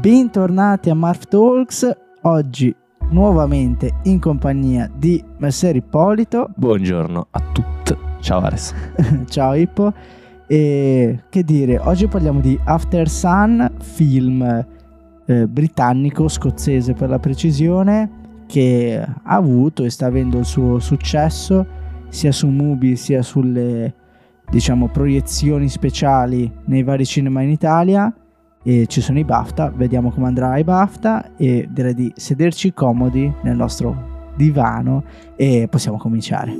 bentornati a Marf Talks. Oggi nuovamente in compagnia di Messer Ippolito. Buongiorno a tutti. Ciao Ares. Ciao Ippo. E che dire, oggi parliamo di After Sun, film eh, britannico-scozzese per la precisione, che ha avuto e sta avendo il suo successo sia su Mubi sia sulle diciamo proiezioni speciali nei vari cinema in Italia e ci sono i BAFTA, vediamo come andrà ai BAFTA e direi di sederci comodi nel nostro divano e possiamo cominciare.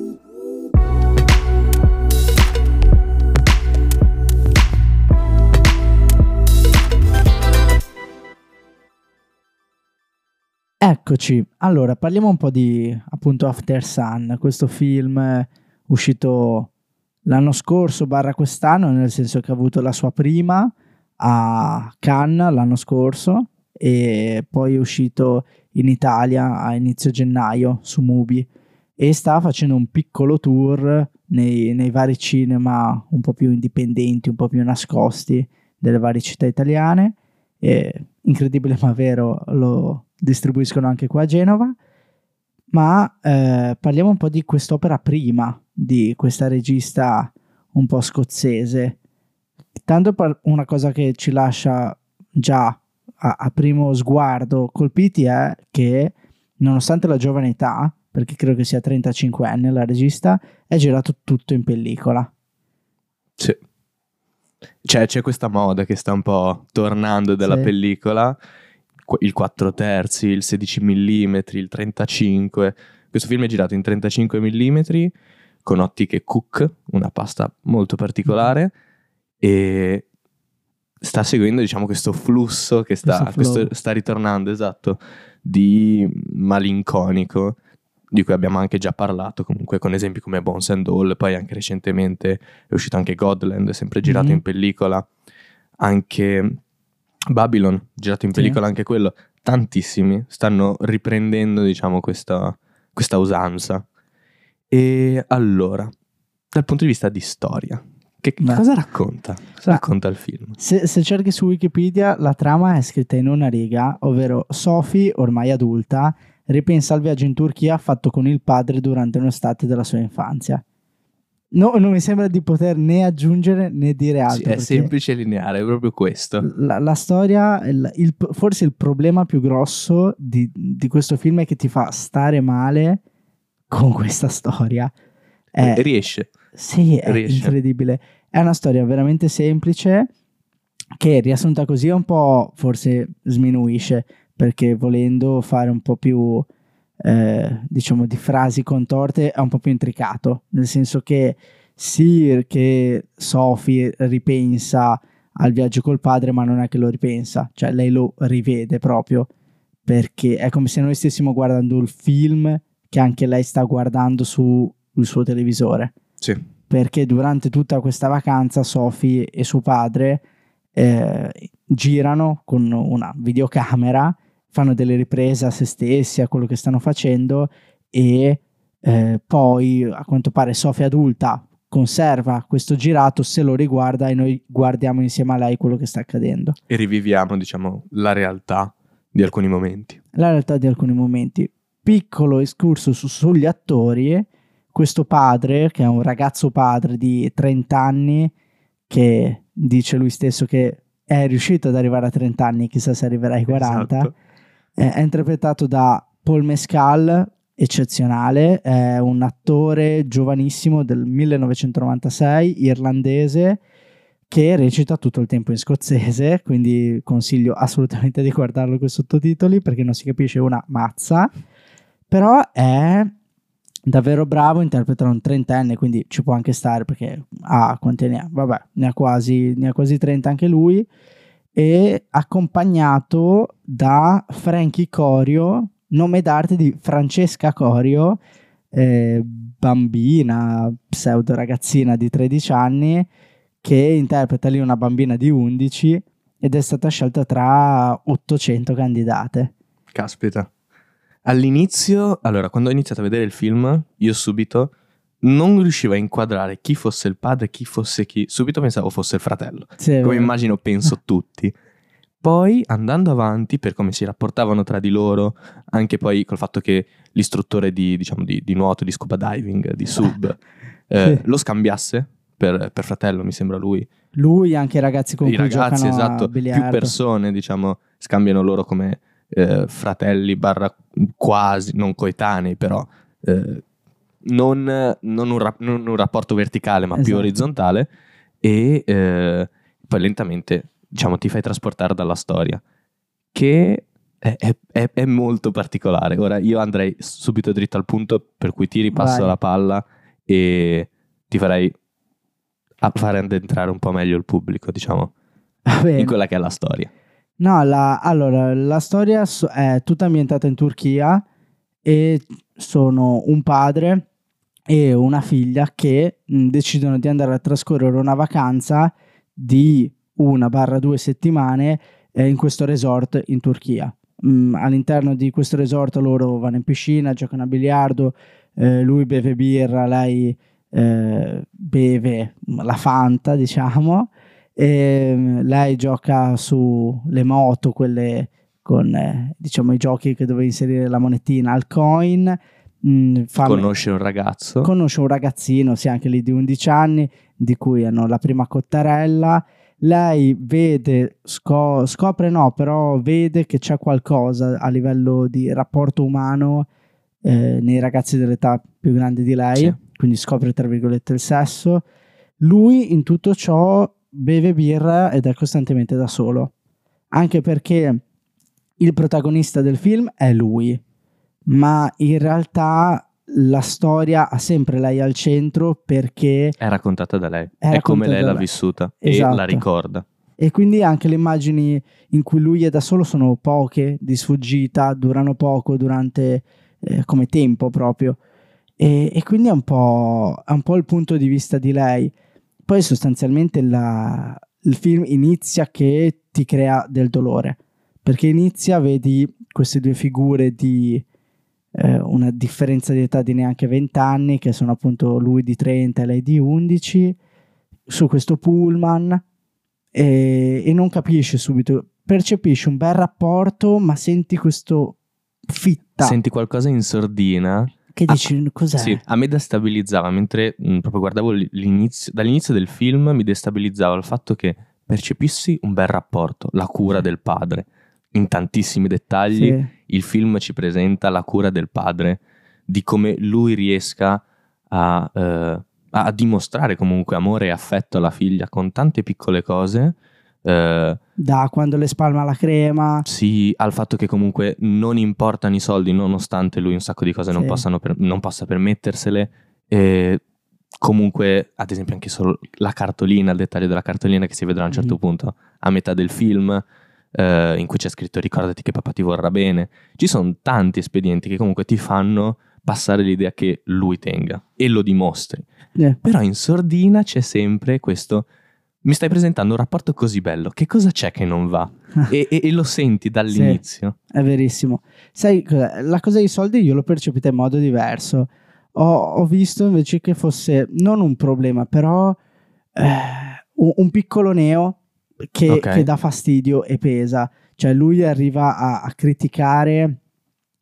Eccoci, allora parliamo un po' di appunto After Sun, questo film uscito l'anno scorso barra quest'anno, nel senso che ha avuto la sua prima a Cannes l'anno scorso e poi è uscito in Italia a inizio gennaio su Mubi e sta facendo un piccolo tour nei, nei vari cinema un po' più indipendenti, un po' più nascosti delle varie città italiane. E, incredibile ma vero, lo distribuiscono anche qua a Genova. Ma eh, parliamo un po' di quest'opera prima di questa regista un po' scozzese Tanto per una cosa che ci lascia già a, a primo sguardo colpiti è che nonostante la giovane età, perché credo che sia 35 anni la regista, è girato tutto in pellicola. Sì. Cioè, c'è questa moda che sta un po' tornando della sì. pellicola, il 4 terzi, il 16 mm, il 35. Questo film è girato in 35 mm con ottiche Cook, una pasta molto particolare. Mm e sta seguendo diciamo questo flusso che sta, questo sta ritornando esatto di malinconico di cui abbiamo anche già parlato comunque con esempi come Bones and All poi anche recentemente è uscito anche Godland sempre girato mm-hmm. in pellicola anche Babylon girato in pellicola sì. anche quello tantissimi stanno riprendendo diciamo questa, questa usanza e allora dal punto di vista di storia che Beh. cosa racconta? Cosa racconta il film? Se, se, cerchi su Wikipedia, la trama è scritta in una riga, ovvero Sophie, ormai adulta, ripensa al viaggio in Turchia fatto con il padre durante un'estate della sua infanzia. No, non mi sembra di poter né aggiungere né dire altro. Sì, è semplice e lineare, è proprio questo. La, la storia, il, il, forse il problema più grosso di, di, questo film è che ti fa stare male con questa storia. È, riesce. Sì, è riesce. incredibile. È una storia veramente semplice che riassunta così un po' forse sminuisce perché volendo fare un po' più eh, diciamo di frasi contorte è un po' più intricato, nel senso che sì che Sophie ripensa al viaggio col padre, ma non è che lo ripensa, cioè lei lo rivede proprio perché è come se noi stessimo guardando il film che anche lei sta guardando sul suo televisore. Sì. Perché durante tutta questa vacanza Sophie e suo padre eh, girano con una videocamera, fanno delle riprese a se stessi, a quello che stanno facendo e eh, poi a quanto pare Sophie adulta conserva questo girato, se lo riguarda e noi guardiamo insieme a lei quello che sta accadendo. E riviviamo, diciamo, la realtà di alcuni momenti. La realtà di alcuni momenti. Piccolo escurso su, sugli attori questo padre, che è un ragazzo padre di 30 anni, che dice lui stesso che è riuscito ad arrivare a 30 anni, chissà se arriverà ai 40, esatto. è, è interpretato da Paul Mescal, eccezionale, è un attore giovanissimo del 1996, irlandese, che recita tutto il tempo in scozzese, quindi consiglio assolutamente di guardarlo con i sottotitoli perché non si capisce una mazza, però è davvero bravo, interpreta un trentenne, quindi ci può anche stare perché ha ah, quanti ne ha? Vabbè, ne ha quasi, ne ha quasi 30 anche lui e accompagnato da Frankie Corio, nome d'arte di Francesca Corio, eh, bambina, pseudo ragazzina di 13 anni che interpreta lì una bambina di 11 ed è stata scelta tra 800 candidate. Caspita. All'inizio, allora, quando ho iniziato a vedere il film, io subito non riuscivo a inquadrare chi fosse il padre, chi fosse chi. Subito pensavo fosse il fratello. Sì, come immagino penso tutti. Poi andando avanti per come si rapportavano tra di loro, anche poi col fatto che l'istruttore di, diciamo, di, di nuoto, di scuba diving, di sub, eh, Sì. lo scambiasse per, per fratello, mi sembra lui. Lui e anche i ragazzi con I cui ragazzi, giocano esatto, più persone, diciamo, scambiano loro come eh, fratelli barra quasi, non coetanei, però eh, non, non un, rap- non un rapporto verticale, ma più Esatto. orizzontale. E eh, poi lentamente, diciamo, ti fai trasportare dalla storia, che è, è- è- molto particolare. Ora io andrei subito dritto al punto, per cui ti ripasso Vai. la palla e ti farei a fare addentrare un po' meglio il pubblico, diciamo, in quella che è la storia. No, la, allora, la storia è tutta ambientata in Turchia e sono un padre e una figlia che decidono di andare a trascorrere una vacanza di una barra due settimane eh, in questo resort in Turchia. All'interno di questo resort loro vanno in piscina, giocano a biliardo, eh, lui beve birra, lei eh, beve la Fanta, diciamo. E lei gioca sulle moto, quelle con eh, diciamo i giochi che dove inserire la monetina al coin. Mm, fa- Conosce un ragazzo. conosce un ragazzino, sì, anche lì di 11 anni, di cui hanno la prima cottarella. Lei vede, sco- scopre no, però vede che c'è qualcosa a livello di rapporto umano eh, nei ragazzi dell'età più grande di lei, Sì. quindi scopre tra virgolette il sesso. Lui in tutto ciò beve birra ed è costantemente da solo, anche perché il protagonista del film è lui, ma in realtà la storia ha sempre lei al centro perché È raccontata da lei. È È, come lei l'ha lei. vissuta Esatto. e la ricorda. e quindi anche le immagini in cui lui è da solo sono poche, di sfuggita, durano poco durante eh, come tempo proprio. E, e quindi è un, po', è un po' il punto di vista di lei. Poi sostanzialmente la- il film inizia che ti crea del dolore, perché inizia, vedi queste due figure di eh, una differenza di età di neanche 20 anni, che sono appunto lui di 30 e lei di 11, su questo pullman e, e non capisci subito, percepisci un bel rapporto, ma senti questo fitta Senti qualcosa in sordina. Che Ah, dici cos'è? Sì, a me destabilizzava mentre mh, proprio guardavo l'inizio, dall'inizio del film mi destabilizzava il fatto che percepissi un bel rapporto, la cura del padre. In tantissimi dettagli Sì. il film ci presenta la cura del padre, di come lui riesca a, eh, a dimostrare comunque amore e affetto alla figlia con tante piccole cose. Eh, Da quando le spalma la crema, sì, al fatto che comunque non importano i soldi, nonostante lui un sacco di cose non, Sì. possano per- non possa permettersele. E comunque, ad esempio, anche solo la cartolina, il dettaglio della cartolina che si vedrà a un certo Mhm. punto a metà del film, eh, in cui c'è scritto ricordati che papà ti vorrà bene. Ci sono tanti espedienti che comunque ti fanno passare l'idea che lui tenga e lo dimostri. eh, Però in sordina c'è sempre questo. Mi stai presentando un rapporto così bello, che cosa c'è che non va? E, e- e lo senti dall'inizio. è verissimo. Sai, la cosa dei soldi io l'ho percepita in modo diverso. Ho, ho visto invece che fosse non un problema, però eh, un, un piccolo neo che, Ok. che dà fastidio e pesa. Cioè lui arriva a, a criticare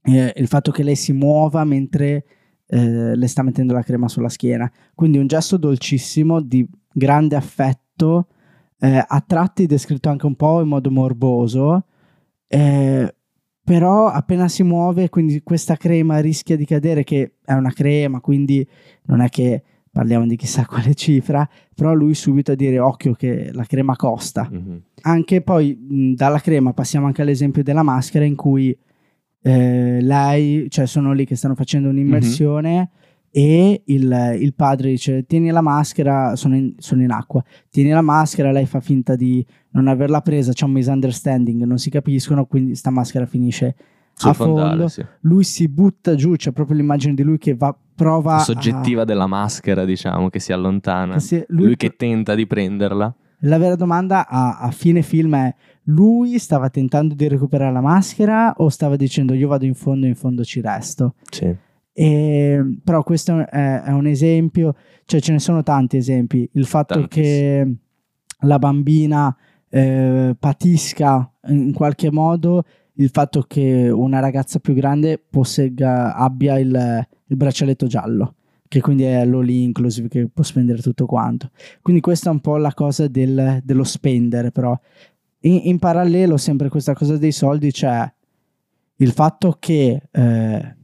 eh, il fatto che lei si muova mentre eh, le sta mettendo la crema sulla schiena. Quindi un gesto dolcissimo di grande affetto, eh, a tratti descritto anche un po' in modo morboso, eh, però appena si muove, quindi questa crema rischia di cadere, che è una crema, quindi non è che parliamo di chissà quale cifra, però lui subito a dire occhio che la crema costa. Mhm. Anche poi mh, dalla crema passiamo anche all'esempio della maschera in cui eh, lei, cioè sono lì che stanno facendo un'immersione e il, il padre dice tieni la maschera, sono in, sono in acqua, tieni la maschera, lei fa finta di non averla presa, c'è un misunderstanding, non si capiscono, quindi sta maschera finisce Sul a fondale, fondo, sì. lui si butta giù, c'è proprio l'immagine di lui che va, prova a- Soggettiva della maschera, diciamo, che si allontana. che si- lui, che tenta di prenderla. La vera domanda a, a fine film è: lui stava tentando di recuperare la maschera o stava dicendo io vado in fondo in fondo ci resto? Sì. E, però questo è, è un esempio, cioè ce ne sono tanti esempi. Il fatto Tantissimi. che la bambina eh, patisca in qualche modo il fatto che una ragazza più grande possegga, abbia il, il braccialetto giallo, che quindi è l'all inclusive, che può spendere tutto quanto. Quindi questa è un po' la cosa del, dello spendere, però. In, in, parallelo, sempre questa cosa dei soldi, c'è il fatto che eh,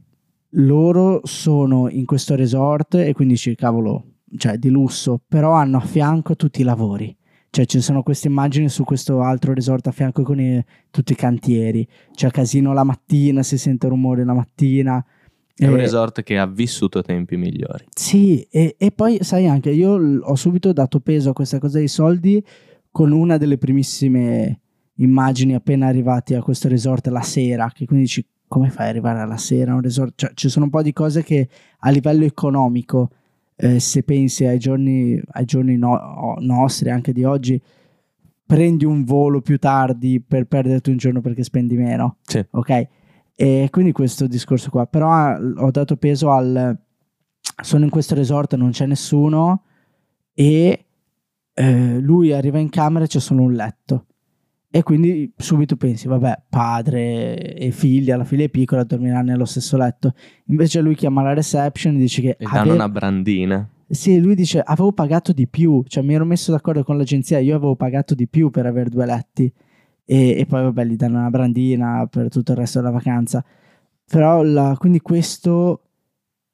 loro sono in questo resort e quindi dici, cavolo, cioè di lusso, però hanno a fianco tutti i lavori cioè ci sono queste immagini su questo altro resort a fianco con i, tutti i cantieri. C'è casino la mattina, si sente rumore la mattina. È un resort che ha vissuto tempi migliori. Sì, e, e, poi sai anche, io ho subito dato peso a questa cosa dei soldi con una delle primissime immagini appena arrivati a questo resort la sera, che quindi dici come fai ad arrivare alla sera a un resort? Cioè, ci sono un po' di cose che a livello economico eh, se pensi ai giorni, ai giorni no, nostri, anche di oggi, prendi un volo più tardi per perderti un giorno perché spendi meno. Sì. Ok? E quindi questo discorso qua. Però ah, ho dato peso al... Sono in questo resort, non c'è nessuno e eh, lui arriva in camera e c'è solo un letto. E quindi subito pensi, vabbè, padre e figlia, la figlia è piccola, dormiranno nello stesso letto. Invece lui chiama la reception e dice che... E danno una brandina. Sì, lui dice, avevo pagato di più, cioè mi ero messo d'accordo con l'agenzia, io avevo pagato di più per avere due letti. E, e poi, vabbè, gli danno una brandina per tutto il resto della vacanza. Però, la, quindi questo...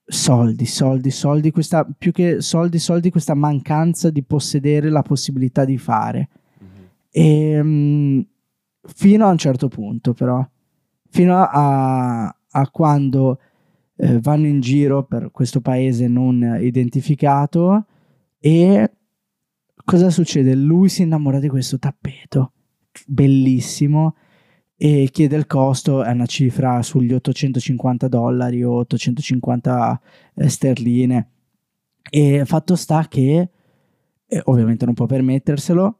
Soldi, soldi, soldi, questa, più che soldi, soldi, questa mancanza di possedere la possibilità di fare e, um, fino a un certo punto, però, fino a, a quando eh, vanno in giro per questo paese non identificato e cosa succede? Lui si innamora di questo tappeto bellissimo e chiede il costo, è una cifra sugli 850 dollari o 850 eh, sterline. E fatto sta che eh, ovviamente non può permetterselo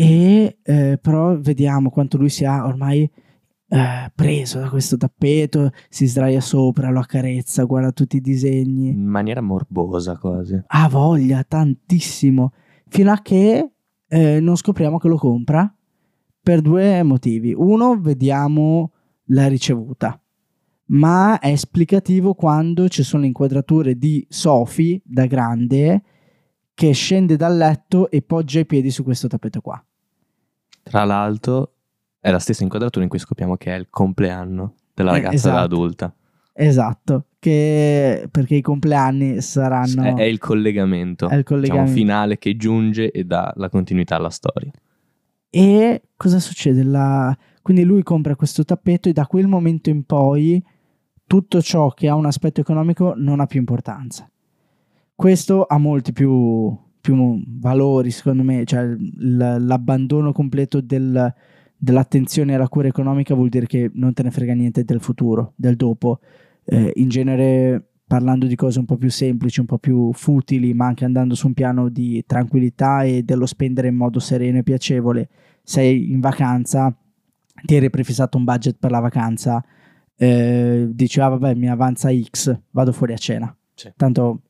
e eh, però vediamo quanto lui sia ormai eh, preso da questo tappeto, si sdraia sopra, lo accarezza, guarda tutti i disegni. In maniera morbosa quasi. Ha voglia, tantissimo, fino a che eh, non scopriamo che lo compra per due motivi. Uno, vediamo la ricevuta, ma è esplicativo quando ci sono le inquadrature di Sophie da grande che scende dal letto e poggia i piedi su questo tappeto qua. Tra l'altro è la stessa inquadratura in cui scopriamo che è il compleanno della eh, ragazza esatto. adulta. Esatto, che perché i compleanni saranno... È, è il collegamento, è il collegamento. Diciamo, finale che giunge e dà la continuità alla storia. E cosa succede? La... Quindi lui compra questo tappeto e da quel momento in poi tutto ciò che ha un aspetto economico non ha più importanza. Questo ha molti più, più valori, secondo me, cioè l'abbandono completo del, dell'attenzione alla cura economica vuol dire che non te ne frega niente del futuro, del dopo. Eh, in genere parlando di cose un po' più semplici, un po' più futili, ma anche andando su un piano di tranquillità e dello spendere in modo sereno e piacevole. Sei in vacanza, ti eri prefissato un budget per la vacanza, eh, dici ah vabbè mi avanza X, vado fuori a cena. Sì. Tanto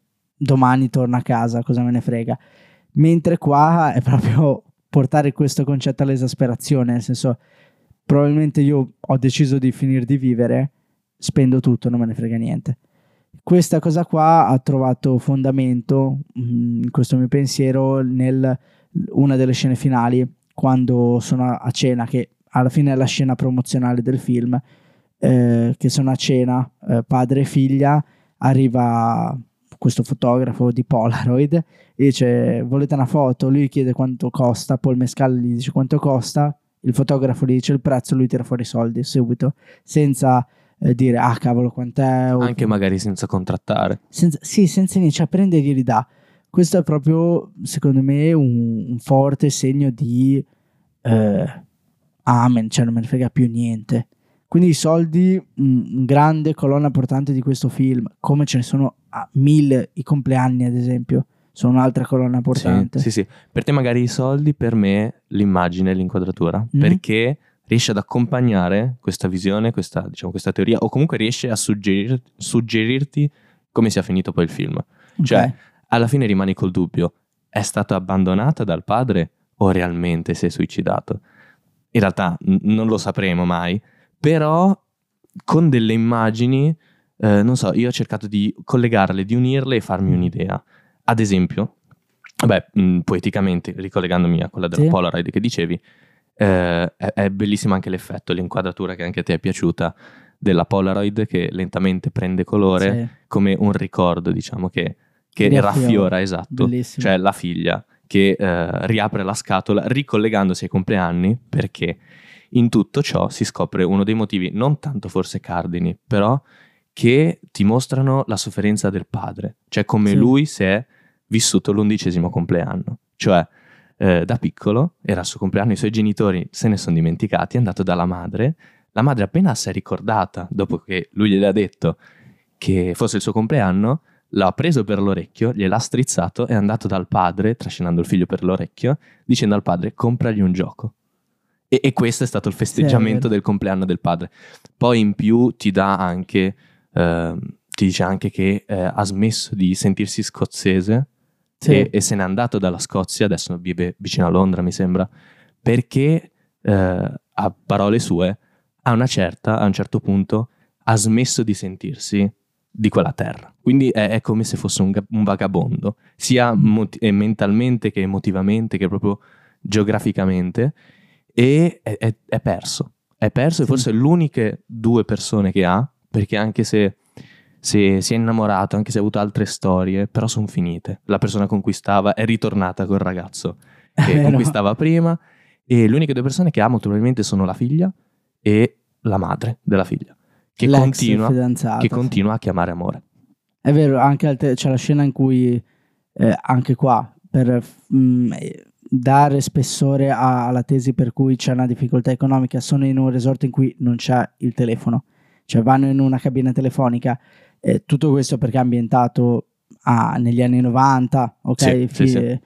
domani torno a casa, cosa me ne frega. Mentre qua è proprio portare questo concetto all'esasperazione, nel senso, probabilmente io ho deciso di finire di vivere, spendo tutto, non me ne frega niente. Questa cosa qua ha trovato fondamento mm, in questo mio pensiero nel una delle scene finali, quando sono a cena, che alla fine è la scena promozionale del film, eh, che sono a cena, eh, padre e figlia, arriva questo fotografo di Polaroid e dice volete una foto? Lui chiede quanto costa, poi il mescale gli dice quanto costa, il fotografo gli dice il prezzo, lui tira fuori i soldi subito, senza eh, dire ah cavolo quant'è. O... Anche magari senza contrattare. Senza, sì, senza niente, cioè prende e glieli dà. Questo è proprio, secondo me, un, un forte segno di eh, amen, cioè non me ne frega più niente. Quindi i soldi, un grande colonna portante di questo film, come ce ne sono a mille, i compleanni ad esempio, sono un'altra colonna portante. Sì, sì, sì. Per te magari i soldi, per me l'immagine, l'inquadratura, mm. perché riesce ad accompagnare questa visione, questa, diciamo, questa teoria, o comunque riesce a suggerir- suggerirti come sia finito poi il film. Okay. Cioè, alla fine rimani col dubbio, è stata abbandonata dal padre o realmente si è suicidato. In realtà n- non lo sapremo mai, però con delle immagini, eh, non so, io ho cercato di collegarle, di unirle e farmi un'idea. Ad esempio, beh, mh, poeticamente, ricollegandomi a quella della Sì. Polaroid che dicevi, eh, è, è bellissimo anche l'effetto, l'inquadratura che anche a te è piaciuta della Polaroid che lentamente prende colore Sì, come un ricordo, diciamo, che, che raffiora, esatto. bellissimo. Cioè la figlia che eh, riapre la scatola ricollegandosi ai compleanni perché in tutto ciò si scopre uno dei motivi, non tanto forse cardini, però che ti mostrano la sofferenza del padre, cioè come Sì. lui si è vissuto l'undicesimo compleanno. Cioè eh, da piccolo era il suo compleanno, i suoi genitori se ne sono dimenticati, è andato dalla madre, la madre appena si è ricordata, dopo che lui gli ha detto che fosse il suo compleanno, l'ha preso per l'orecchio, gliel'ha strizzato e è andato dal padre, trascinando il figlio per l'orecchio, dicendo al padre compragli un gioco. E, e questo è stato il festeggiamento vero. del compleanno del padre. Poi in più ti dà anche, ehm, ti dice anche che eh, ha smesso di sentirsi scozzese Sì. e, e se n'è andato dalla Scozia, adesso vive vicino a Londra mi sembra, perché eh, a parole sue, a una certa, a un certo punto, ha smesso di sentirsi di quella terra. Quindi è, è come se fosse un, un vagabondo, sia eh, mentalmente che emotivamente, che proprio geograficamente, e è, è- è perso. È perso e Sì. forse l'uniche due persone che ha, perché anche se, se si è innamorato, anche se ha avuto altre storie, però sono finite. La persona con cui stava è ritornata col ragazzo che vero. con cui stava prima e le uniche due persone che ha molto probabilmente sono la figlia e la madre della figlia, che, continua, che continua a chiamare amore. È vero, anche al te- c'è la scena in cui, eh, anche qua, per mm, eh, dare spessore a- alla tesi per cui c'è una difficoltà economica, sono in un resort in cui non c'è il telefono, cioè vanno in una cabina telefonica. Eh, tutto questo perché è ambientato a- negli anni 90, ok? Sì, sì, sì. eh,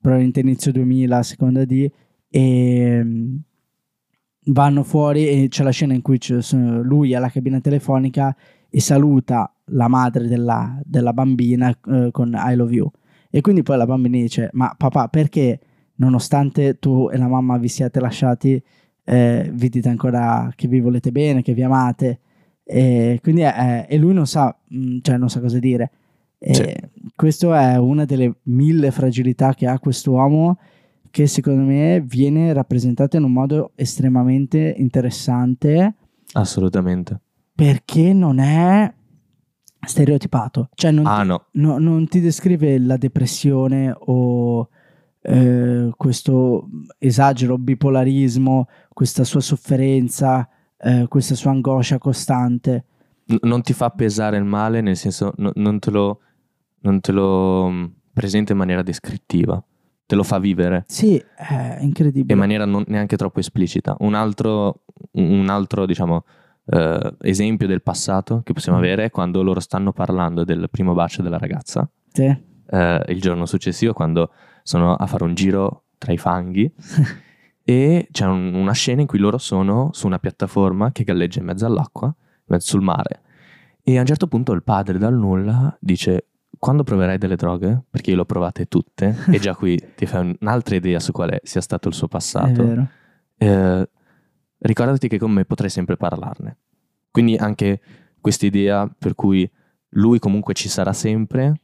probabilmente inizio 2000, a seconda di... E, mm, vanno fuori e c'è la scena in cui lui alla cabina telefonica e saluta la madre della, della bambina eh, con I love you. E quindi poi la bambina dice: Ma papà, perché nonostante tu e la mamma vi siate lasciati, eh, vi dite ancora che vi volete bene, che vi amate? E, quindi è- e lui non sa, mh, cioè non sa cosa dire. Sì. Questo è una delle mille fragilità che ha quest'uomo che secondo me viene rappresentato in un modo estremamente interessante Assolutamente. perché non è stereotipato. Cioè non, Ah ti, no, no- non ti descrive la depressione o eh, questo esagero, bipolarismo, questa sua sofferenza, eh, questa sua angoscia costante. N- non ti fa pesare il male, nel senso no- non te lo, non te lo mh, presenta in maniera descrittiva, te lo fa vivere Sì, è incredibile. in maniera non neanche troppo esplicita. Un altro, un altro diciamo, eh, esempio del passato che possiamo Mm. avere è quando loro stanno parlando del primo bacio della ragazza, Sì. Eh, il giorno successivo, quando sono a fare un giro tra i fanghi. e c'è un- una scena in cui loro sono su una piattaforma che galleggia in mezzo all'acqua, in mezzo sul mare. E a un certo punto il padre dal nulla dice: Quando proverai delle droghe, perché io le ho provate tutte, e già qui ti fai un'altra idea su quale sia stato il suo passato, eh, ricordati che con me potrai sempre parlarne. Quindi anche questa idea per cui lui comunque ci sarà sempre,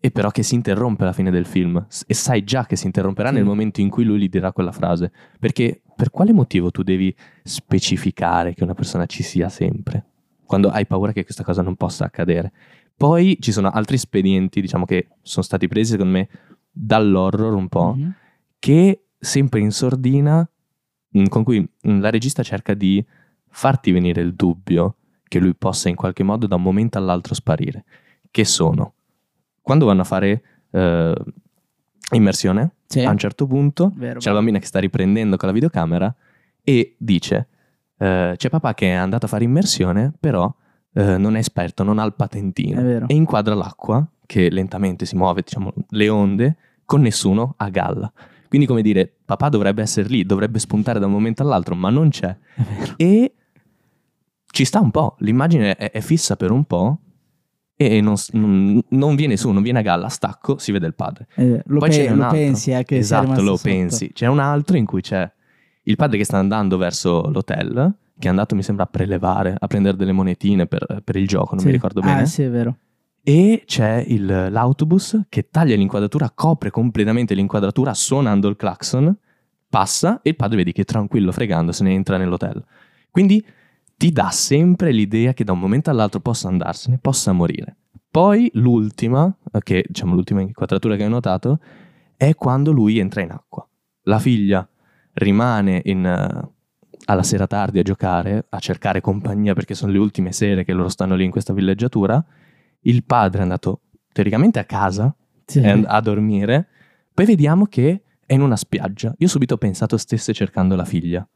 e però che si interrompe alla fine del film. E sai già che si interromperà Sì. nel momento in cui lui gli dirà quella frase. Perché per quale motivo tu devi specificare che una persona ci sia sempre? Quando hai paura che questa cosa non possa accadere. Poi ci sono altri espedienti, diciamo che sono stati presi secondo me dall'horror un po' Mhm. che sempre in sordina, mh, con cui mh, la regista cerca di farti venire il dubbio che lui possa in qualche modo da un momento all'altro sparire. Che sono? Quando vanno a fare eh, immersione, Sì. a un certo punto Vero. c'è la bambina che sta riprendendo con la videocamera e dice eh, c'è papà che è andato a fare immersione, però eh, non è esperto, non ha il patentino. E inquadra l'acqua che lentamente si muove, diciamo, le onde, con nessuno a galla. Quindi, come dire, papà dovrebbe essere lì, dovrebbe spuntare da un momento all'altro, ma non c'è. E ci sta un po', l'immagine è, è fissa per un po', e non, non- viene su, non viene a galla, stacco, si vede il padre. Eh, lo, Poi pe- un lo pensi eh, che esatto, lo sotto. pensi. C'è un altro in cui c'è il padre che sta andando verso l'hotel, che è andato, mi sembra, a prelevare, a prendere delle monetine per, per il gioco, non Sì. mi ricordo Ah, bene. sì, è vero. E c'è il- l'autobus che taglia l'inquadratura, copre completamente l'inquadratura suonando il clacson, passa e il padre vedi che tranquillo fregandosene entra nell'hotel. Quindi ti dà sempre l'idea che da un momento all'altro possa andarsene, possa morire. Poi l'ultima, che diciamo l'ultima inquadratura che ho notato, è quando lui entra in acqua. La figlia rimane in, eh, alla sera tardi a giocare, a cercare compagnia perché sono le ultime sere che loro stanno lì in questa villeggiatura. Il padre è andato teoricamente a casa Sì. and- a dormire. Poi vediamo che è in una spiaggia. Io subito ho pensato stesse cercando la figlia.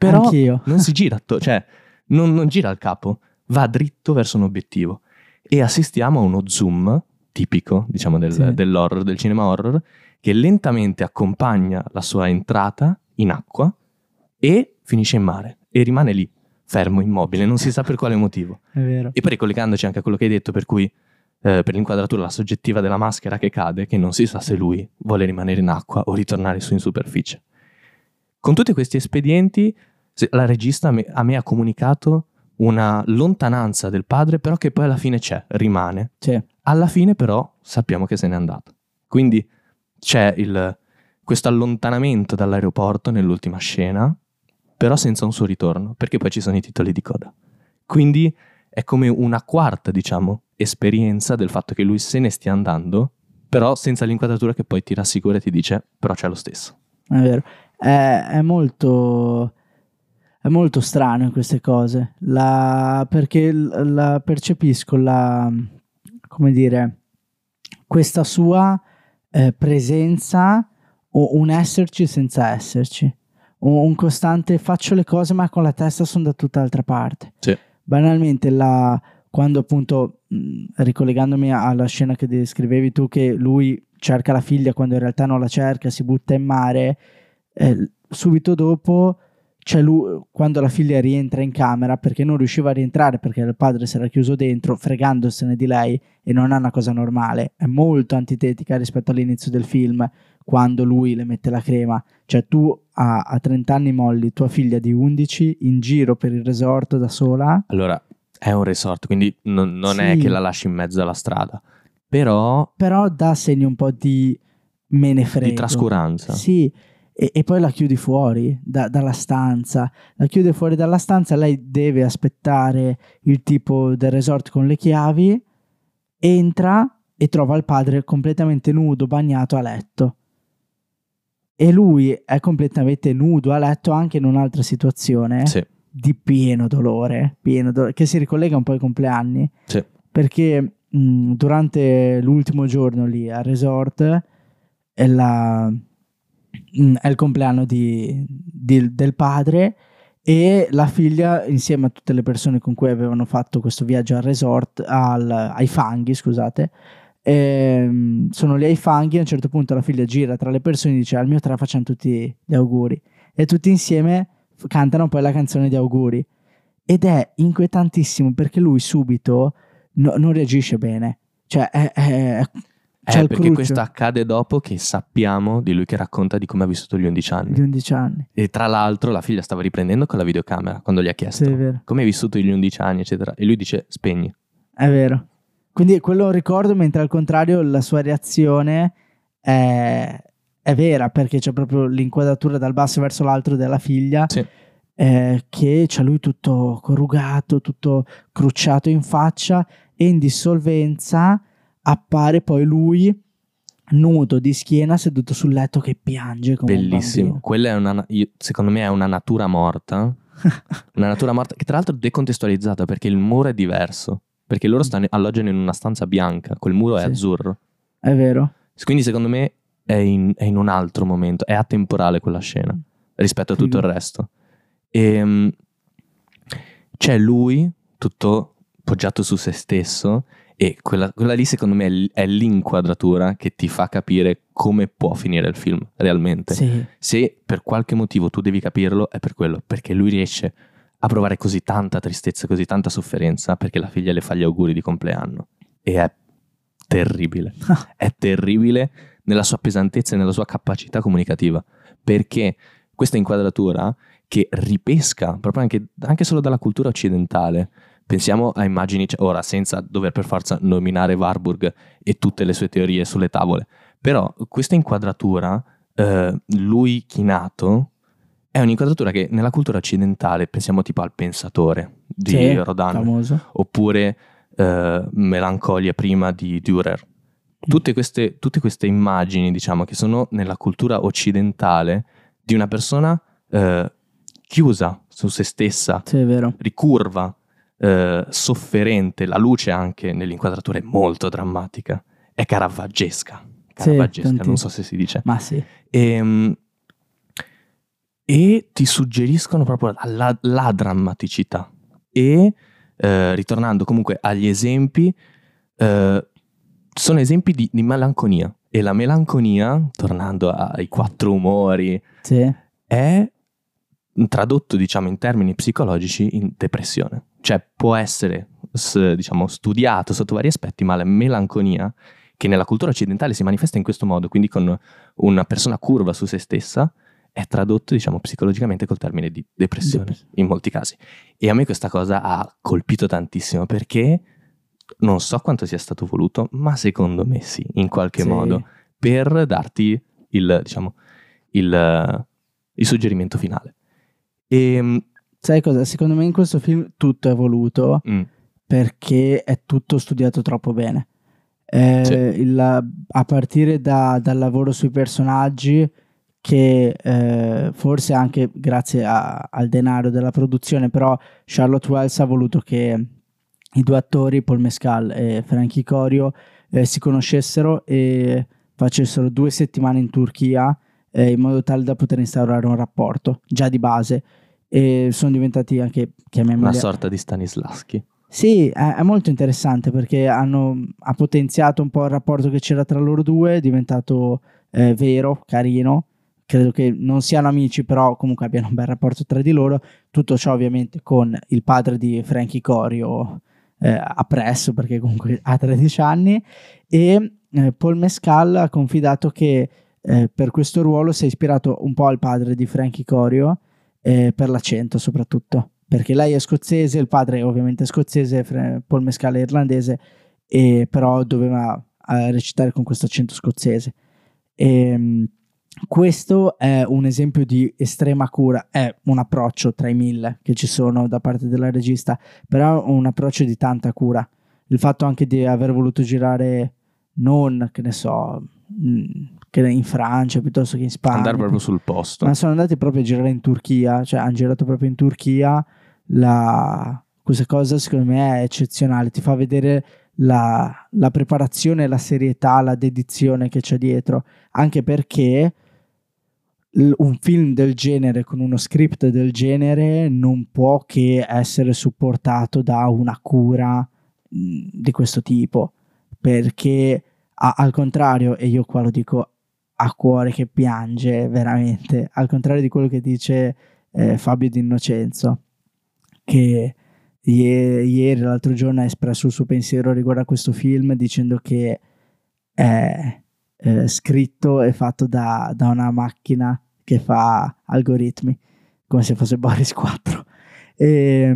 Però Anch'io. non si gira, atto- cioè non, non gira il capo, va dritto verso un obiettivo. E assistiamo a uno zoom tipico, diciamo, del- Sì. dell'horror, del cinema horror, che lentamente accompagna la sua entrata in acqua e finisce in mare. E rimane lì, fermo, immobile, non si sa per quale motivo. È vero. E poi ricollegandoci anche a quello che hai detto, per cui eh, per l'inquadratura la soggettiva della maschera che cade, che non si sa se lui vuole rimanere in acqua o ritornare su in superficie. Con tutti questi espedienti, la regista a me, ha comunicato una lontananza del padre, però che poi alla fine c'è, rimane. Sì. Alla fine però sappiamo che se n'è andato. Quindi c'è il- questo allontanamento dall'aeroporto nell'ultima scena, però senza un suo ritorno, perché poi ci sono i titoli di coda. Quindi è come una quarta, diciamo, esperienza del fatto che lui se ne stia andando, però senza l'inquadratura che poi ti rassicura e ti dice, però c'è lo stesso. È vero. È, è molto. È molto strano in queste cose. La, perché la percepisco la. come dire. questa sua eh, presenza o un esserci senza esserci. Un, un costante faccio le cose ma con la testa sono da tutt'altra parte. Sì. Banalmente la, quando appunto mh, ricollegandomi alla scena che descrivevi tu che lui cerca la figlia quando in realtà non la cerca, si butta in mare, eh, subito dopo c'è lui, quando la figlia rientra in camera perché non riusciva a rientrare perché il padre si era chiuso dentro fregandosene di lei e non è una cosa normale, è molto antitetica rispetto all'inizio del film quando lui le mette la crema, cioè tu a, a 30 anni molli tua figlia di 11 in giro per il resort da sola, Allora, è un resort, quindi non, non è Sì. che la lasci in mezzo alla strada, però però dà segni un po' di me ne frego. di trascuranza. Sì, e, e poi la chiudi fuori da- dalla stanza. La chiude fuori dalla stanza, lei deve aspettare il tipo del resort con le chiavi, entra e trova il padre completamente nudo, bagnato a letto. E lui è completamente nudo a letto anche in un'altra situazione Sì, di pieno dolore, pieno dolore, che si ricollega un po' ai compleanni sì. perché mh, durante l'ultimo giorno lì al resort è, la- mh, è il compleanno di- di- del padre e la figlia insieme a tutte le persone con cui avevano fatto questo viaggio al resort al- ai fanghi scusate ehm, sono lì ai fanghi a un certo punto la figlia gira tra le persone e dice al mio tre facciamo tutti gli auguri e tutti insieme cantano poi la canzone di auguri ed è inquietantissimo perché lui subito no- non reagisce bene. Cioè, è, è- c'è Eh, perché cruccio questo accade dopo che sappiamo di lui che racconta di come ha vissuto gli 11 anni. di 11 anni. E tra l'altro la figlia stava riprendendo con la videocamera quando gli ha chiesto Sì, come hai vissuto gli 11 anni, eccetera. E lui dice spegni. È vero. Quindi quello lo ricordo, mentre al contrario la sua reazione è, è vera, perché c'è proprio l'inquadratura dal basso verso l'alto della figlia, Sì. eh, che c'ha lui tutto corrugato, tutto crucciato in faccia e in dissolvenza appare poi lui nudo di schiena seduto sul letto che piange come Bellissimo. Quella è una, io- secondo me è una natura morta. una natura morta che tra l'altro è decontestualizzata perché il muro è diverso. Perché loro stanno, alloggiano in una stanza bianca, quel muro è Sì. azzurro. È vero. Quindi secondo me è in, è in un altro momento, è atemporale quella scena rispetto a tutto il resto. E, c'è lui tutto poggiato su se stesso e quella, quella lì secondo me è, l- è l'inquadratura che ti fa capire come può finire il film realmente. Sì. Se per qualche motivo tu devi capirlo è per quello, perché lui riesce a provare così tanta tristezza, così tanta sofferenza perché la figlia le fa gli auguri di compleanno. e è terribile. è terribile nella sua pesantezza e nella sua capacità comunicativa, perché questa inquadratura che ripesca proprio anche, anche solo dalla cultura occidentale, pensiamo a immagini, cioè, ora senza dover per forza nominare Warburg e tutte le sue teorie sulle tavole, però questa inquadratura, eh, lui chinato, è un'inquadratura che nella cultura occidentale pensiamo tipo al pensatore di Sì, Rodin, famoso. oppure eh, Melancolia prima di Dürer. Tutte queste, tutte queste immagini, diciamo, che sono nella cultura occidentale di una persona eh, chiusa su se stessa, Sì, ricurva, eh, sofferente. La luce anche nell'inquadratura è molto drammatica, è caravaggesca. Caravaggesca, tanti- non so se si dice. Ma sì. E, e ti suggeriscono proprio la, la drammaticità. E eh, ritornando comunque agli esempi, eh, sono esempi di, di melanconia. E la melanconia, tornando ai quattro umori, Sì. è tradotto, diciamo, in termini psicologici in depressione. Cioè può essere, diciamo, studiato sotto vari aspetti, ma la melanconia, che nella cultura occidentale si manifesta in questo modo, quindi con una persona curva su se stessa, è tradotto, diciamo, psicologicamente col termine di depressione, Dep- in molti casi. E a me questa cosa ha colpito tantissimo, perché non so quanto sia stato voluto, ma secondo me sì, in qualche Sì. modo, per darti il, diciamo, il, il suggerimento finale. E, Sai cosa? Secondo me in questo film tutto è voluto mm, perché è tutto studiato troppo bene. Eh, Sì. il- a partire da- dal lavoro sui personaggi, che eh, forse anche grazie a- al denaro della produzione, però Charlotte Wells ha voluto che i due attori, Paul Mescal e Frankie Corio, eh, si conoscessero e facessero due settimane in Turchia eh, in modo tale da poter instaurare un rapporto già di base. E sono diventati anche, chiamiamoli, una sorta di Stanislaschi. sì, è, è molto interessante perché hanno, ha potenziato un po' il rapporto che c'era tra loro due, è diventato eh, vero, carino. Credo che non siano amici, però comunque abbiano un bel rapporto tra di loro. Tutto ciò ovviamente con il padre di Frankie Corio eh, appresso perché comunque ha 13 anni e eh, Paul Mescal ha confidato che eh, per questo ruolo si è ispirato un po' al padre di Frankie Corio eh, per l'accento soprattutto perché lei è scozzese, il padre è ovviamente scozzese, Paul Mescal è irlandese, e però doveva eh, recitare con questo accento scozzese. E, questo è un esempio di estrema cura, è un approccio tra i mille che ci sono da parte della regista, però un approccio di tanta cura. Il fatto anche di aver voluto girare non, che ne so, mh, che in Francia piuttosto che in Spagna. Andare proprio sul posto. Ma sono andati proprio a girare in Turchia, cioè hanno girato proprio in Turchia. La... Questa cosa secondo me è eccezionale, ti fa vedere la, la preparazione, la serietà, la dedizione che c'è dietro, anche perché un film del genere con uno script del genere non può che essere supportato da una cura di questo tipo, perché a- al contrario, e io qua lo dico a cuore che piange veramente, al contrario di quello che dice eh, Fabio D'Innocenzo, che ie- ieri, l'altro giorno, ha espresso il suo pensiero riguardo a questo film dicendo che è eh, scritto e fatto da, da una macchina che fa algoritmi, come se fosse Boris 4. E,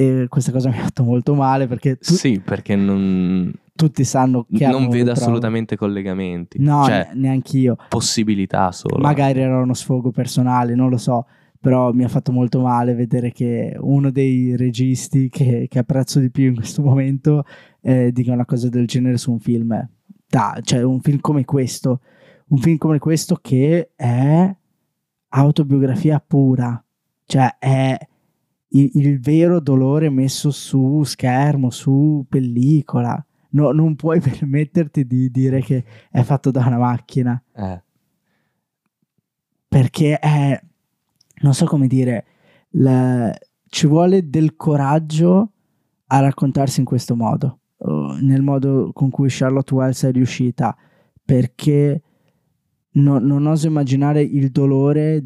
e questa cosa mi ha fatto molto male perché tu- Sì, perché non, tutti sanno che non vedo assolutamente collegamenti. No, cioè, ne- neanch'io. possibilità solo. Magari era uno sfogo personale, non lo so, però mi ha fatto molto male vedere che uno dei registi che, che apprezzo di più in questo momento eh, dica una cosa del genere su un film. Da, cioè un film come questo, un film come questo che è autobiografia pura, cioè è il, il vero dolore messo su schermo, su pellicola. No, non puoi permetterti di dire che è fatto da una macchina. Eh, perché è, non so come dire, la- ci vuole del coraggio a raccontarsi in questo modo, nel modo con cui Charlotte Wells è riuscita, perché no- non oso immaginare il dolore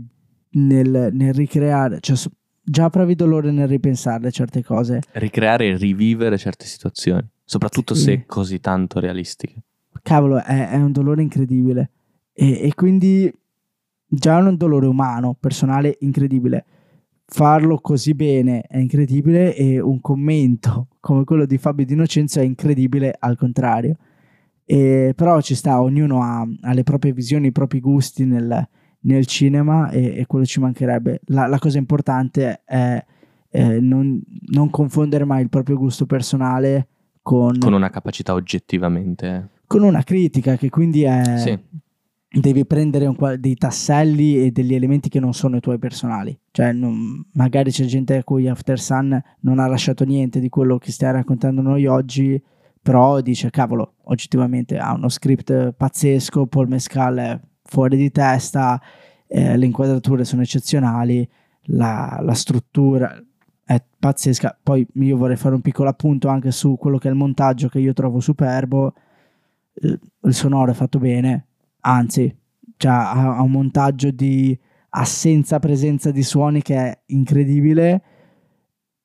nel, nel ricreare, cioè già provi dolore nel ripensarle certe cose, ricreare e rivivere certe situazioni. soprattutto Sì. se così tanto realistiche. Cavolo, è, è un dolore incredibile. E, e quindi già è un dolore umano, personale, incredibile. Farlo così bene è incredibile e un commento come quello di Fabio D'Innocenzo è incredibile al contrario. E, però ci sta, ognuno ha, ha le proprie visioni, i propri gusti nel, nel cinema e, e quello ci mancherebbe. La, la cosa importante è eh, non, non confondere mai il proprio gusto personale con, Con una capacità oggettivamente. con una critica che quindi è... Sì. Devi prendere un dei tasselli e degli elementi che non sono i tuoi personali. Cioè, non- magari c'è gente a cui After Sun non ha lasciato niente di quello che stiamo raccontando noi oggi, però dice, cavolo, oggettivamente ha uno script pazzesco, Paul Mescal è fuori di testa, eh, le inquadrature sono eccezionali, la, la struttura è pazzesca. Poi io vorrei fare un piccolo appunto anche su quello che è il montaggio che io trovo superbo. Eh, Il sonoro è fatto bene, anzi, cioè, ha, ha un montaggio di assenza presenza di suoni che è incredibile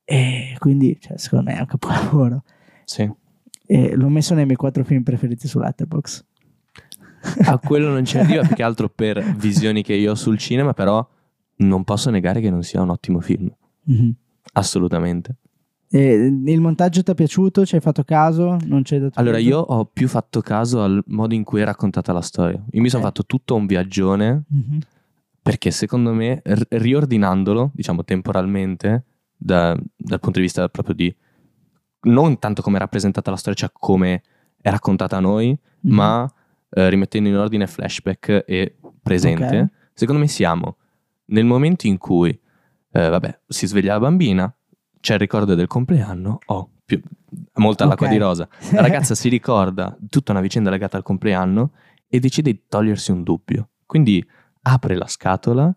e quindi cioè, secondo me è un capolavoro. Sì. E l'ho messo nei miei quattro film preferiti su Letterboxd. A quello non ci arriva più che altro per visioni che io ho sul cinema, però non posso negare che non sia un ottimo film. Mhm. Assolutamente. E il montaggio ti è piaciuto? Ci hai fatto caso? Non hai dato Allora, io ho più fatto caso al modo in cui è raccontata la storia. Io mi sono fatto tutto un viaggione Mhm. perché secondo me, r- riordinandolo, diciamo temporalmente, da- dal punto di vista proprio di non tanto come è rappresentata la storia, cioè come è raccontata a noi, Mhm. ma eh, rimettendo in ordine flashback e presente, Ok. secondo me siamo nel momento in cui, eh, vabbè, si sveglia la bambina, c'è il ricordo del compleanno, oh, più, molta all'acqua Ok. di rosa. La ragazza si ricorda tutta una vicenda legata al compleanno e decide di togliersi un dubbio. Quindi apre la scatola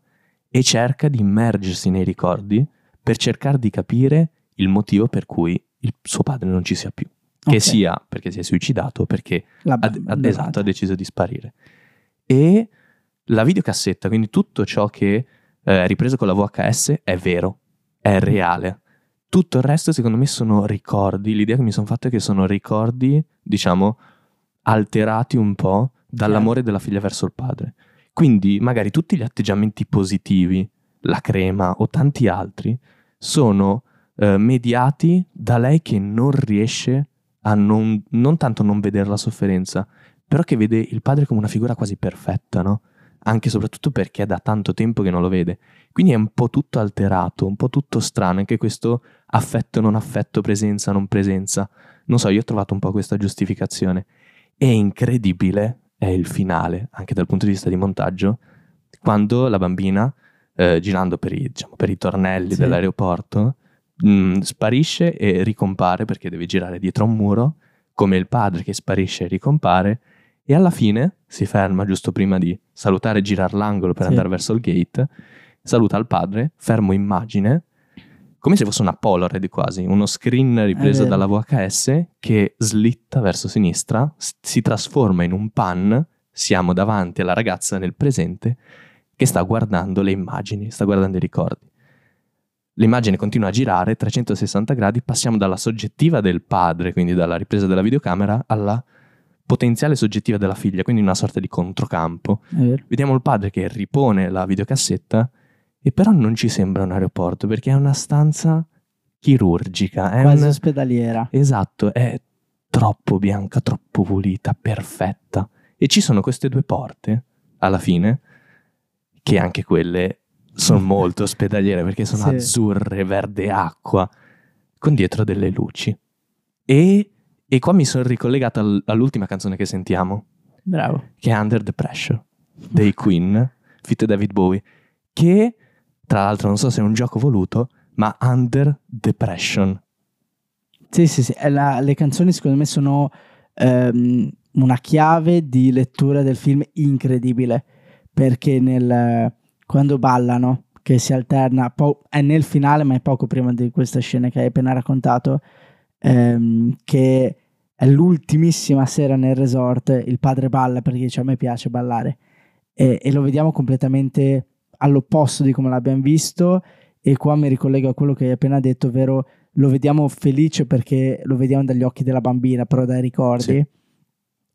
e cerca di immergersi nei ricordi per cercare di capire il motivo per cui il suo padre non ci sia più. Che Ok. sia perché si è suicidato o perché La ha, la esatto, ha deciso di sparire. E la videocassetta, quindi tutto ciò che eh, è ripreso con la VHS è vero, è reale. Tutto il resto, secondo me, sono ricordi. L'idea che mi sono fatta è che sono ricordi, diciamo, alterati un po' dall'amore della figlia verso il padre. Quindi, magari tutti gli atteggiamenti positivi, la crema o tanti altri, sono eh, mediati da lei che non riesce a non, non tanto non vedere la sofferenza, però che vede il padre come una figura quasi perfetta, no? Anche e soprattutto perché è da tanto tempo che non lo vede. Quindi è un po' tutto alterato, un po' tutto strano, anche questo affetto, non affetto, presenza, non presenza. Non so, io ho trovato un po' questa giustificazione. È incredibile, è il finale, anche dal punto di vista di montaggio, quando la bambina, eh, girando per i, diciamo, per i tornelli Sì. dell'aeroporto, mh, sparisce e ricompare perché deve girare dietro un muro, come il padre che sparisce e ricompare, e alla fine si ferma giusto prima di salutare e girare l'angolo per Sì. andare verso il gate, saluta il padre, fermo immagine, come se fosse una Polaroid quasi, uno screen ripreso dalla VHS che slitta verso sinistra, si trasforma in un pan, siamo davanti alla ragazza nel presente che sta guardando le immagini, sta guardando i ricordi. L'immagine continua a girare 360 gradi, passiamo dalla soggettiva del padre, quindi dalla ripresa della videocamera, alla potenziale soggettiva della figlia, quindi una sorta di controcampo. Vediamo il padre che ripone la videocassetta e però non ci sembra un aeroporto perché è una stanza chirurgica. È Quasi un- ospedaliera. Esatto, è troppo bianca, troppo pulita, perfetta. E ci sono queste due porte, alla fine, che anche quelle sono molto ospedaliere perché sono Sì. azzurre, verde acqua, con dietro delle luci. E, e qua mi sono ricollegato al- all'ultima canzone che sentiamo, Bravo. che è Under the Pressure, dei Queen, fit David Bowie, che tra l'altro non so se è un gioco voluto, ma Under Depression. Sì, sì, sì. La- le canzoni secondo me sono ehm, una chiave di lettura del film incredibile perché nel, quando ballano, che si alterna, po- è nel finale ma è poco prima di questa scena che hai appena raccontato, ehm, che è l'ultimissima sera nel resort, il padre balla perché dice a me piace ballare e, e lo vediamo completamente all'opposto di come l'abbiamo visto e qua mi ricollego a quello che hai appena detto, ovvero lo vediamo felice perché lo vediamo dagli occhi della bambina, però dai ricordi. Sì.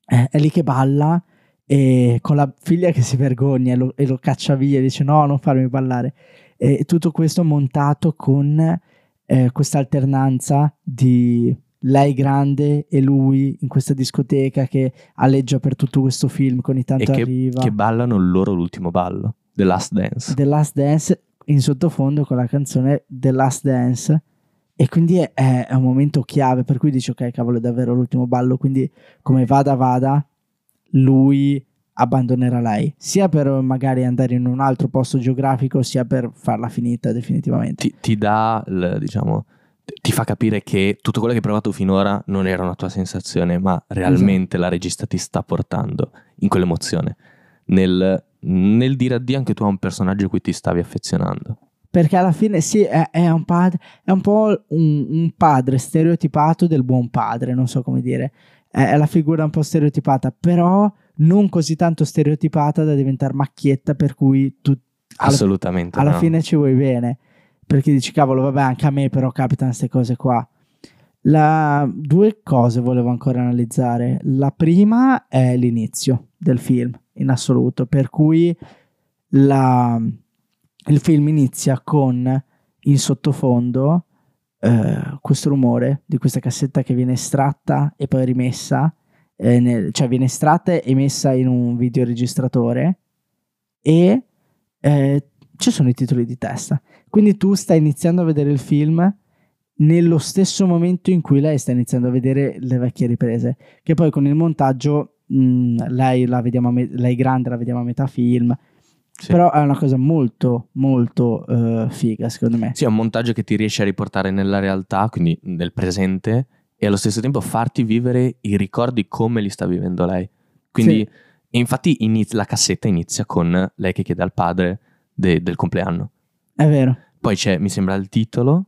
Eh, è lì che balla e con la figlia che si vergogna e lo, e lo caccia via e dice no, non farmi ballare. E tutto questo montato con eh, questa alternanza di lei grande e lui in questa discoteca che alleggia per tutto questo film che ogni tanto e che, arriva. che ballano loro l'ultimo ballo, The Last Dance. The Last Dance in sottofondo con la canzone The Last Dance e quindi è, è un momento chiave per cui dici ok cavolo è davvero l'ultimo ballo quindi come vada vada lui abbandonerà lei sia per magari andare in un altro posto geografico sia per farla finita definitivamente ti, ti dà, il, diciamo, ti fa capire che tutto quello che hai provato finora non era una tua sensazione, ma realmente la regista ti sta portando in quell'emozione, nel, nel dire addio anche tu a un personaggio a cui ti stavi affezionando. perché alla fine sì è, è un, padre, è un po' un, un padre stereotipato del buon padre non so come dire è, è la figura un po' stereotipata però non così tanto stereotipata da diventare macchietta per cui tu alla, Assolutamente. alla no. fine ci vuoi bene perché dici cavolo vabbè anche a me però capitano queste cose qua La- due cose volevo ancora analizzare la prima è l'inizio del film in assoluto per cui la- il film inizia con in sottofondo eh, questo rumore di questa cassetta che viene estratta e poi rimessa eh, nel- cioè viene estratta e messa in un videoregistratore e eh, ci sono i titoli di testa. Quindi tu stai iniziando a vedere il film nello stesso momento in cui lei sta iniziando a vedere le vecchie riprese, che poi con il montaggio mh, lei la vediamo me- lei grande la vediamo a metà film, Sì. però è una cosa molto molto eh, figa secondo me. Sì, è un montaggio che ti riesce a riportare nella realtà, quindi nel presente, e allo stesso tempo farti vivere i ricordi come li sta vivendo lei. Quindi, Sì. e infatti, inizia- la cassetta inizia con lei che chiede al padre de- del compleanno. È vero. Poi c'è, mi sembra, il titolo.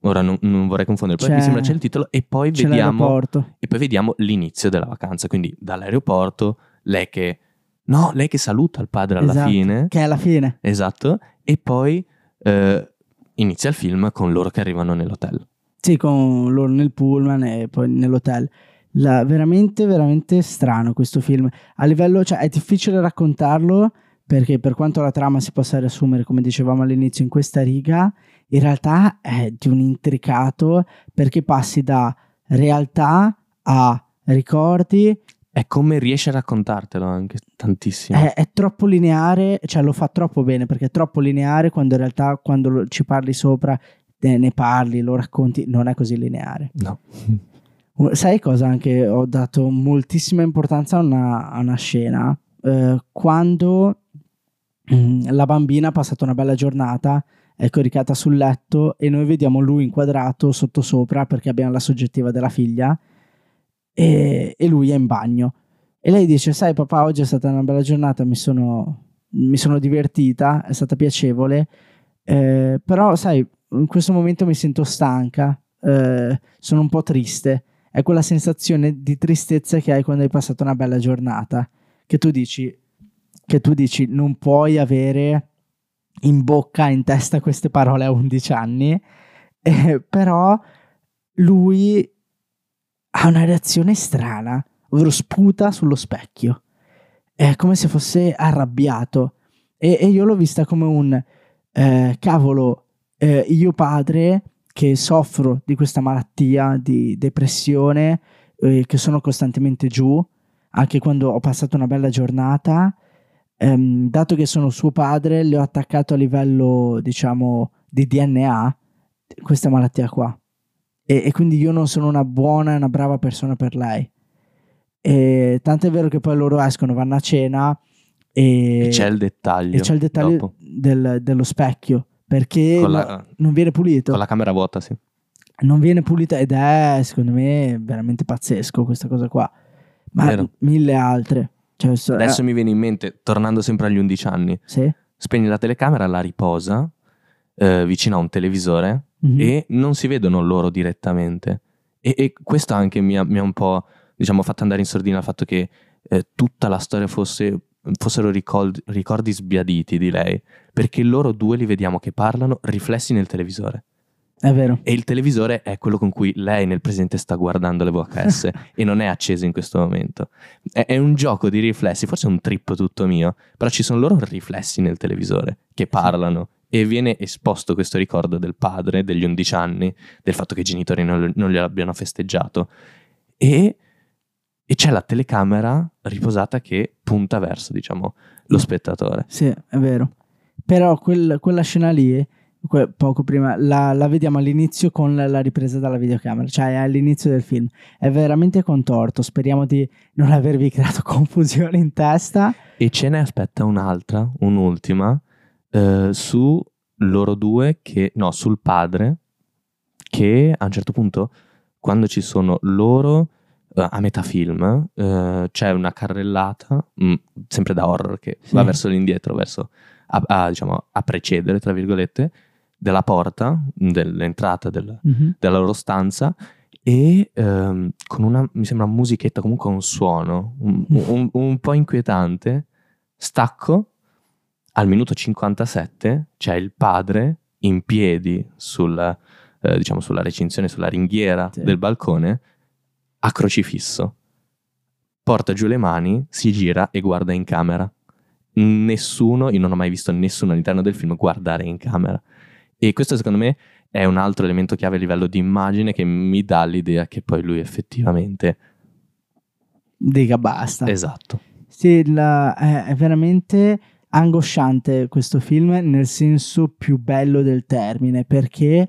Ora non, non vorrei confondere, poi C'è- mi sembra c'è il titolo e poi, vediamo, e poi vediamo l'inizio della vacanza. Quindi dall'aeroporto, lei che... No, lei che saluta il padre alla Esatto, fine. Che è alla fine. Esatto. E poi eh, inizia il film con loro che arrivano nell'hotel. Sì, con loro nel pullman e poi nell'hotel. La- veramente, veramente strano questo film. A livello, cioè, è difficile raccontarlo perché per quanto la trama si possa riassumere, come dicevamo all'inizio, in questa riga, in realtà è di un intricato perché passi da realtà a ricordi, È come riesce a raccontartelo anche tantissimo. è, è troppo lineare, cioè lo fa troppo bene perché è troppo lineare quando in realtà quando lo- ci parli sopra, te ne parli, lo racconti, non è così lineare. No. Sai cosa anche ho dato moltissima importanza a una, a una scena? Eh, quando mm, la bambina ha passato una bella giornata, è coricata sul letto e noi vediamo lui inquadrato sottosopra perché abbiamo la soggettiva della figlia e, e lui è in bagno. E lei dice, sai papà, oggi è stata una bella giornata, mi sono, mi sono divertita, è stata piacevole, eh, però sai, in questo momento mi sento stanca, eh, sono un po' triste. È quella sensazione di tristezza che hai quando hai passato una bella giornata, che tu dici, che tu dici non puoi avere in bocca, in testa queste parole a 11 anni, eh, però lui ha una reazione strana, ovvero sputa sullo specchio. È come se fosse arrabbiato. E, e io l'ho vista come un eh, cavolo, eh, io padre che soffro di questa malattia di depressione, eh, che sono costantemente giù, anche quando ho passato una bella giornata. ehm, dato che sono suo padre, le ho attaccato a livello, diciamo, di DNA questa malattia qua. E, e quindi io non sono una buona e una brava persona per lei. E tanto è vero che poi loro escono, vanno a cena e, E c'è il dettaglio. c'è il dettaglio del- dello specchio perché Con no- la, non viene pulito. con la camera vuota, sì. Non viene pulito ed è secondo me veramente pazzesco questa cosa qua. Ma Vero. mille altre. Cioè, so- Adesso eh, mi viene in mente, tornando sempre agli 11 anni, sì. spegni la telecamera, la riposa eh, vicino a un televisore Mhm. e non si vedono loro direttamente. E, e questo anche mi ha, mi ha un po', diciamo, fatto andare in sordina il fatto che eh, tutta la storia fosse fossero ricordi, ricordi sbiaditi di lei, perché loro due li vediamo che parlano riflessi nel televisore. È vero. E il televisore è quello con cui lei nel presente sta guardando le VHS e non è acceso in questo momento. È, è, un gioco di riflessi, forse è un trip tutto mio, però ci sono loro riflessi nel televisore che parlano e viene esposto questo ricordo del padre degli 11 anni, del fatto che i genitori non, non gliel'abbiano festeggiato e, e, c'è la telecamera riposata che punta verso, diciamo, lo spettatore. Sì, è vero. Però quel, quella scena lì poco prima, la, la, vediamo all'inizio con la, la, ripresa dalla videocamera, cioè all'inizio del film. È veramente contorto, speriamo di non avervi creato confusione in testa. E ce ne aspetta un'altra, un'ultima, eh, su loro due che, no, sul padre, che a un certo punto, quando ci sono loro eh, a metà film, eh, c'è una carrellata, mh, mm, sempre da horror, che sì. va verso l'indietro, verso a, a, diciamo, a precedere, tra virgolette, della porta, dell'entrata del, mm-hmm. della loro stanza e ehm, con una, mi sembra, musichetta, comunque un suono un, mm. un, un, po' inquietante, stacco, al minuto 57 c'è il padre in piedi sul, eh, diciamo, sulla recinzione, sulla ringhiera sì. del balcone, a crocifisso. Porta giù le mani, si gira e guarda in camera. Nessuno, io non ho mai visto nessuno all'interno del film guardare in camera. E questo secondo me è un altro elemento chiave a livello di immagine che mi dà l'idea che poi lui effettivamente... Dica basta. Esatto. Sì, la, è veramente angosciante questo film nel senso più bello del termine perché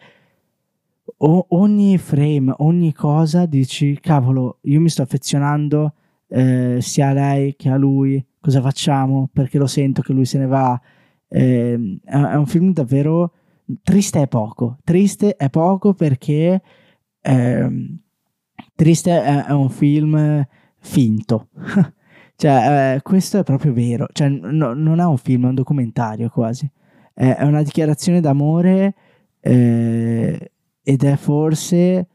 o, ogni frame, ogni cosa dici cavolo io mi sto affezionando eh, sia a lei che a lui cosa facciamo perché lo sento che lui se ne va eh, è un film davvero triste è poco, triste è poco perché eh, triste è, è, un film finto. cioè, eh, questo è proprio vero. Cioè, no, non è un film, è un documentario quasi. È, una dichiarazione d'amore eh, ed è forse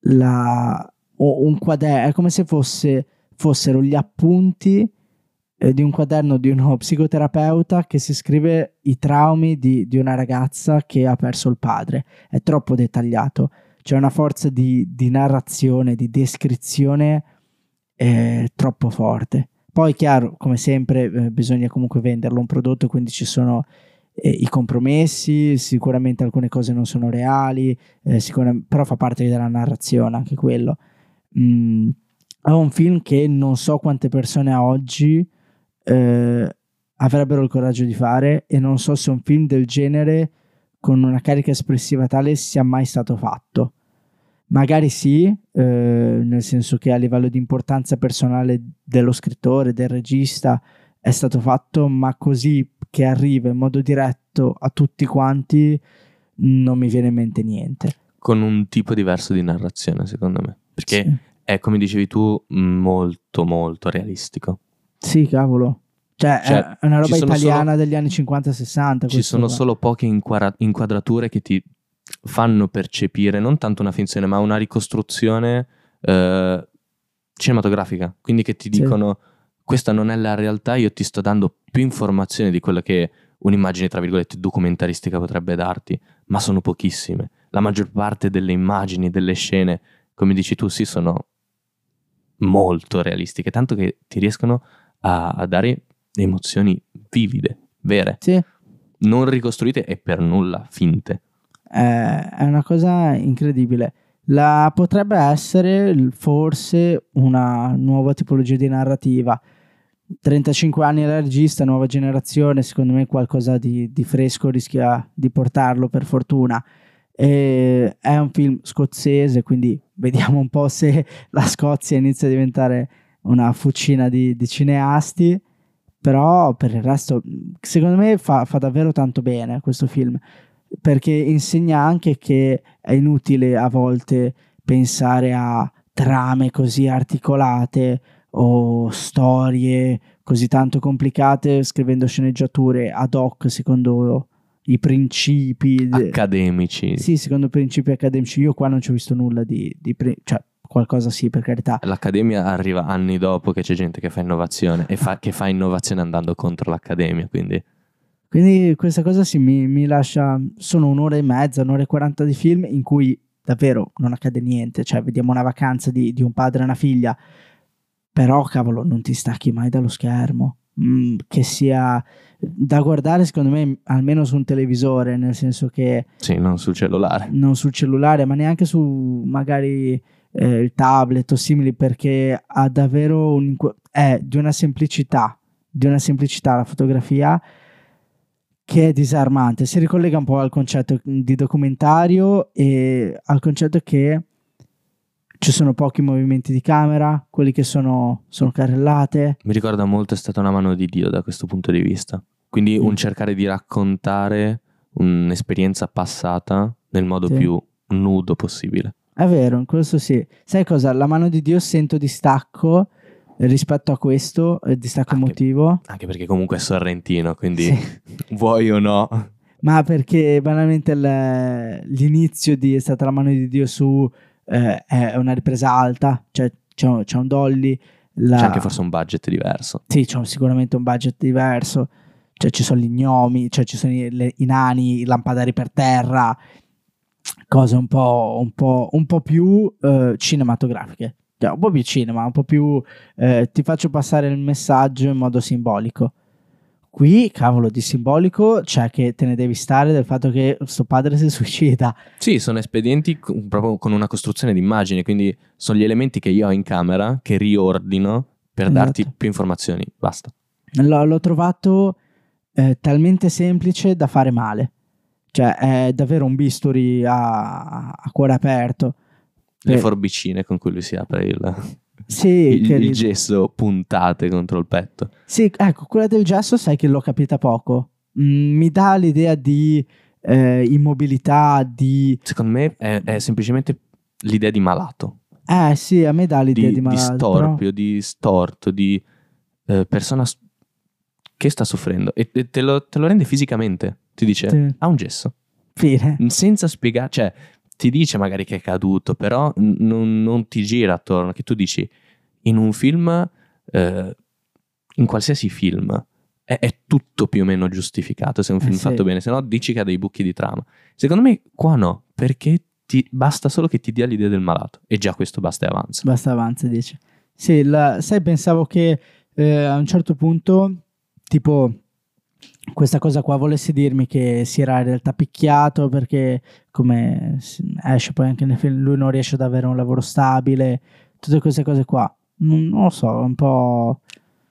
la, un quaderno, è come se fosse, fossero gli appunti eh, di un quaderno di uno psicoterapeuta che si scrive i traumi di, di, una ragazza che ha perso il padre. È troppo dettagliato, c'è una forza di, di narrazione, di descrizione eh, troppo forte. Poi, chiaro, come sempre, eh, bisogna comunque venderlo un prodotto, quindi ci sono eh, i compromessi, sicuramente alcune cose non sono reali, eh, però fa parte della narrazione anche quello. Mm, è un film che non so quante persone a oggi eh, avrebbero il coraggio di fare e non so se un film del genere con una carica espressiva tale sia mai stato fatto. Magari sì, eh, nel senso che a livello di importanza personale dello scrittore, del regista, è stato fatto, ma così che arriva in modo diretto a tutti quanti non mi viene in mente niente. Con un tipo diverso di narrazione, secondo me. Perché sì. è, come dicevi tu, molto, molto realistico. Sì, cavolo. Cioè, cioè è una roba italiana solo, degli anni 50-60. Ci sono qua. solo poche inquadra- inquadrature che ti fanno percepire non tanto una finzione, ma una ricostruzione eh, cinematografica. Quindi che ti dicono: sì. Questa non è la realtà, io ti sto dando più informazioni di quello che un'immagine, tra virgolette, documentaristica potrebbe darti, ma sono pochissime. La maggior parte delle immagini, delle scene, come dici tu, sì, sono molto realistiche, tanto che ti riescono a, a dare emozioni vivide, vere. Sì. Non ricostruite e per nulla finte. Eh, è una cosa incredibile. La potrebbe essere forse una nuova tipologia di narrativa. 35 anni alla regista, nuova generazione, secondo me qualcosa di, di fresco rischia di portarlo per fortuna. E è un film scozzese, quindi vediamo un po' se la Scozia inizia a diventare una fucina di, di cineasti, però per il resto secondo me fa, fa davvero tanto bene questo film, perché insegna anche che è inutile a volte pensare a trame così articolate o storie così tanto complicate scrivendo sceneggiature ad hoc secondo i principi accademici. Sì, secondo i principi accademici. Io qua non ci ho visto nulla di, di cioè qualcosa sì, per carità. L'accademia arriva anni dopo che c'è gente che fa innovazione e fa, che fa innovazione andando contro l'accademia, quindi... Quindi questa cosa sì, mi, mi lascia... Sono un'ora e mezza, un'ora e quaranta di film in cui davvero non accade niente, cioè vediamo una vacanza di, di un padre e una figlia, però cavolo non ti stacchi mai dallo schermo, mm, che sia da guardare secondo me almeno su un televisore, nel senso che... Sì, non sul cellulare. Non sul cellulare, ma neanche su magari eh, il tablet o simili, perché ha davvero un... è di una semplicità, di una semplicità la fotografia che è disarmante. Si ricollega un po' al concetto di documentario e al concetto che ci sono pochi movimenti di camera, quelli che sono, sono carrellate. Mi ricorda molto, è stata una mano di Dio da questo punto di vista. Quindi un cercare di raccontare un'esperienza passata nel modo sì. più nudo possibile. È vero, questo sì. Sai cosa? La mano di Dio sento distacco rispetto a questo, distacco anche, emotivo. Anche perché comunque è sorrentino, quindi sì. vuoi o no. Ma perché banalmente l'inizio di È stata la mano di Dio su eh, è una ripresa alta, cioè c'è, c'è un dolly. La... C'è anche forse un budget diverso. Sì, c'è sicuramente un budget diverso. Cioè ci sono gli gnomi, cioè ci sono i, le, i nani, i lampadari per terra, cose un po', un po', un po più eh, cinematografiche. Cioè, un po' più cinema, un po' più eh, ti faccio passare il messaggio in modo simbolico. Qui, cavolo, di simbolico c'è che te ne devi stare del fatto che sto padre si suicida. Sì, sono espedienti proprio con una costruzione di immagine, quindi sono gli elementi che io ho in camera che riordino per esatto. darti più informazioni. Basta. L- l'ho trovato eh, talmente semplice da fare male. Cioè, è davvero un bisturi a, a cuore aperto. Le per... forbicine con cui lui si apre il sì, il, il gesso puntate contro il petto. Sì, ecco, quella del gesso sai che l'ho capita poco. Mm, mi dà l'idea di eh, immobilità, di... Secondo me è, è, semplicemente l'idea di malato. Eh sì, a me dà l'idea di, di malato. Di storpio, però... di storto, di eh, persona che sta soffrendo. E te lo, te lo rende fisicamente. Ti dice, sì. ha un gesso. Fine. Senza spiegare, cioè ti dice magari che è caduto, però n- non ti gira attorno, che tu dici in un film, eh, in qualsiasi film, è, è, tutto più o meno giustificato se è un film eh, fatto sì. bene, se no dici che ha dei buchi di trama. Secondo me qua no, perché ti, basta solo che ti dia l'idea del malato e già questo basta e avanza. Basta e avanza, dice. Sì, la, sai, pensavo che eh, a un certo punto, tipo questa cosa qua volesse dirmi che si era in realtà picchiato perché come esce poi anche nel film lui non riesce ad avere un lavoro stabile tutte queste cose qua non, non lo so un po'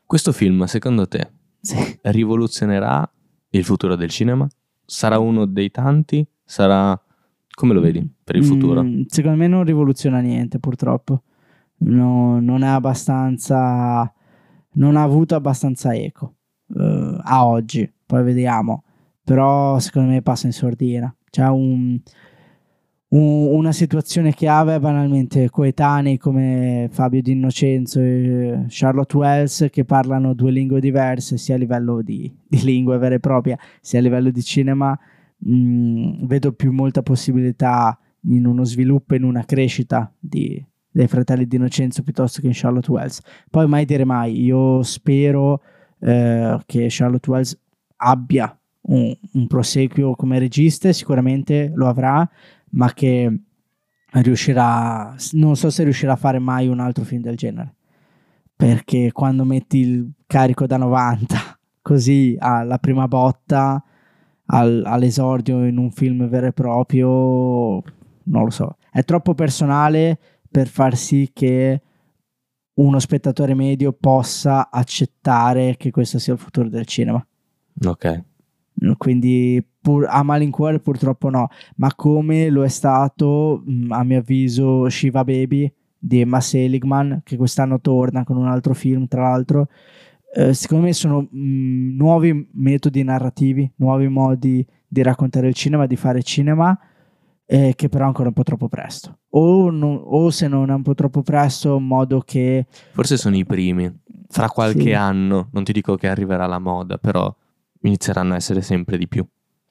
questo film secondo te sì. rivoluzionerà il futuro del cinema? sarà uno dei tanti? sarà come lo vedi per il mm, futuro? Mm, secondo me non rivoluziona niente purtroppo no, non è abbastanza non ha avuto abbastanza eco uh, a oggi poi vediamo. Però secondo me passa in sordina. C'è un, un, una situazione chiave banalmente coetanei come Fabio D'Innocenzo e Charlotte Wells che parlano due lingue diverse sia a livello di, di lingue vere e proprie sia a livello di cinema. Mm, vedo più molta possibilità in uno sviluppo, in una crescita di, dei fratelli di Innocenzo piuttosto che in Charlotte Wells. Poi mai dire mai, io spero eh, che Charlotte Wells abbia un, un proseguio come regista, sicuramente lo avrà, ma che riuscirà, non so se riuscirà a fare mai un altro film del genere. Perché quando metti il carico da 90 così alla prima botta, al, all'esordio in un film vero e proprio, non lo so, è troppo personale per far sì che uno spettatore medio possa accettare che questo sia il futuro del cinema. Ok. Quindi pur, a malincuore purtroppo no, ma come lo è stato mm, a mio avviso Shiva Baby di Emma Seligman che quest'anno torna con un altro film tra l'altro. Eh, secondo me sono mh, mm, nuovi metodi narrativi, nuovi modi di raccontare il cinema, di fare cinema, eh, che però ancora un po' troppo presto. O, non, o, se non è un po' troppo presto, in modo che... Forse sono i primi. Fra qualche sì. anno, non ti dico che arriverà la moda, però inizieranno a essere sempre di più.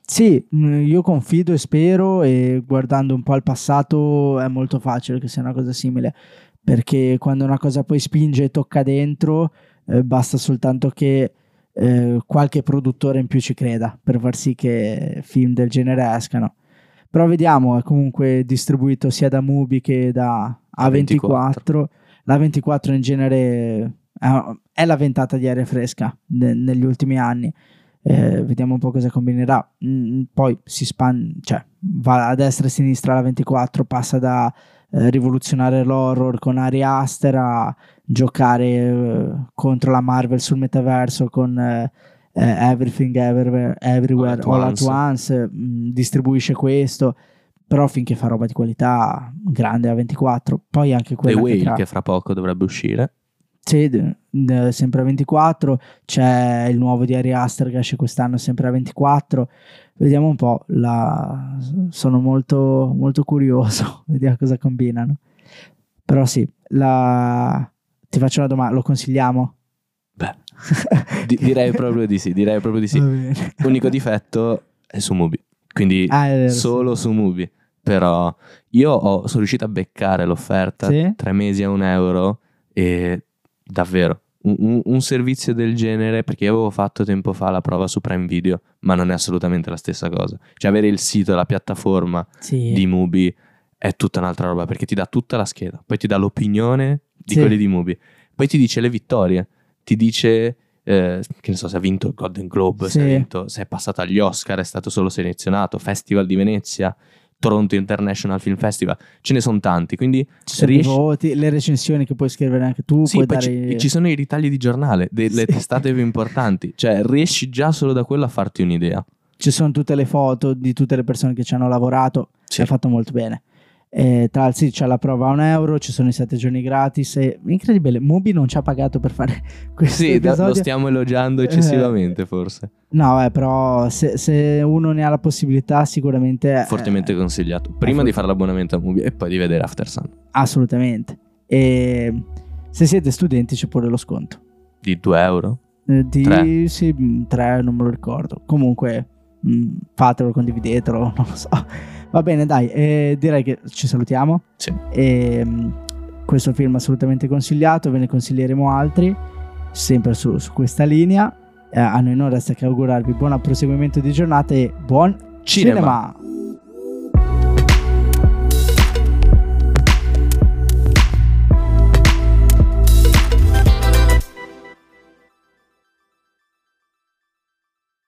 Sì, mm, io confido e spero e guardando un po' al passato è molto facile che sia una cosa simile, perché quando una cosa poi spinge e tocca dentro, eh, basta soltanto che eh, qualche produttore in più ci creda per far sì che film del genere escano. Però vediamo, è comunque distribuito sia da Mubi che da A24. A24. La 24 in genere è la ventata di aria fresca ne- negli ultimi anni. Eh, vediamo un po' cosa combinerà. Mm, poi si span- cioè, va a destra e a sinistra la 24, passa da eh, rivoluzionare l'horror con Ari Aster a giocare eh, contro la Marvel sul metaverso con eh, eh, Everything Everywhere, Everywhere All at Once, mh, mm, distribuisce questo però finché fa roba di qualità grande a 24 poi anche quella The Whale che, tra... che fra poco dovrebbe uscire sì, sempre a 24. C'è il nuovo di Ari Aster che esce quest'anno sempre a 24. Vediamo un po'. La... Sono molto, molto curioso. Vediamo cosa combinano. Però sì, la... ti faccio una domanda. Lo consigliamo? Beh, di- direi proprio di sì. Direi proprio di sì. L'unico difetto è su Mubi. Quindi ah, vero, solo sì. su Mubi. Però io ho, sono riuscito a beccare l'offerta sì? tre mesi a un euro e davvero. Un, un, servizio del genere, perché io avevo fatto tempo fa la prova su Prime Video, ma non è assolutamente la stessa cosa. Cioè, avere il sito, la piattaforma sì. di Mubi è tutta un'altra roba, perché ti dà tutta la scheda, poi ti dà l'opinione di sì. quelli di Mubi, poi ti dice le vittorie, ti dice eh, che ne so, se ha vinto il Golden Globe, sì. se, vinto, se, è passato agli Oscar, è stato solo selezionato, Festival di Venezia, Toronto International Film Festival, ce ne sono tanti, quindi ci sono riesci... i voti, le recensioni che puoi scrivere anche tu. Sì, dare... ci, ci, sono i ritagli di giornale, delle sì. testate più importanti, cioè riesci già solo da quello a farti un'idea. Ci sono tutte le foto di tutte le persone che ci hanno lavorato, sì. è fatto molto bene. Eh, tra l'altro sì, c'è la prova a un euro, ci sono i sette giorni gratis. E, incredibile, Mubi non ci ha pagato per fare questo sì, episodio. lo stiamo elogiando eh, eccessivamente eh, forse. No, eh, però se, se, uno ne ha la possibilità sicuramente... Fortemente eh, consigliato. Prima di fare l'abbonamento a Mubi e poi di vedere After Sun. Assolutamente. E se siete studenti c'è pure lo sconto. Di 2 euro? Eh, di tre. sì, 3 non me lo ricordo. Comunque mh, mm, fatelo, condividetelo, non lo so. Va bene, dai, eh, direi che ci salutiamo. Sì. E, ehm, questo film assolutamente consigliato, ve ne consiglieremo altri, sempre su, su questa linea. Eh, a noi non resta che augurarvi buon proseguimento di giornata e buon cinema. cinema.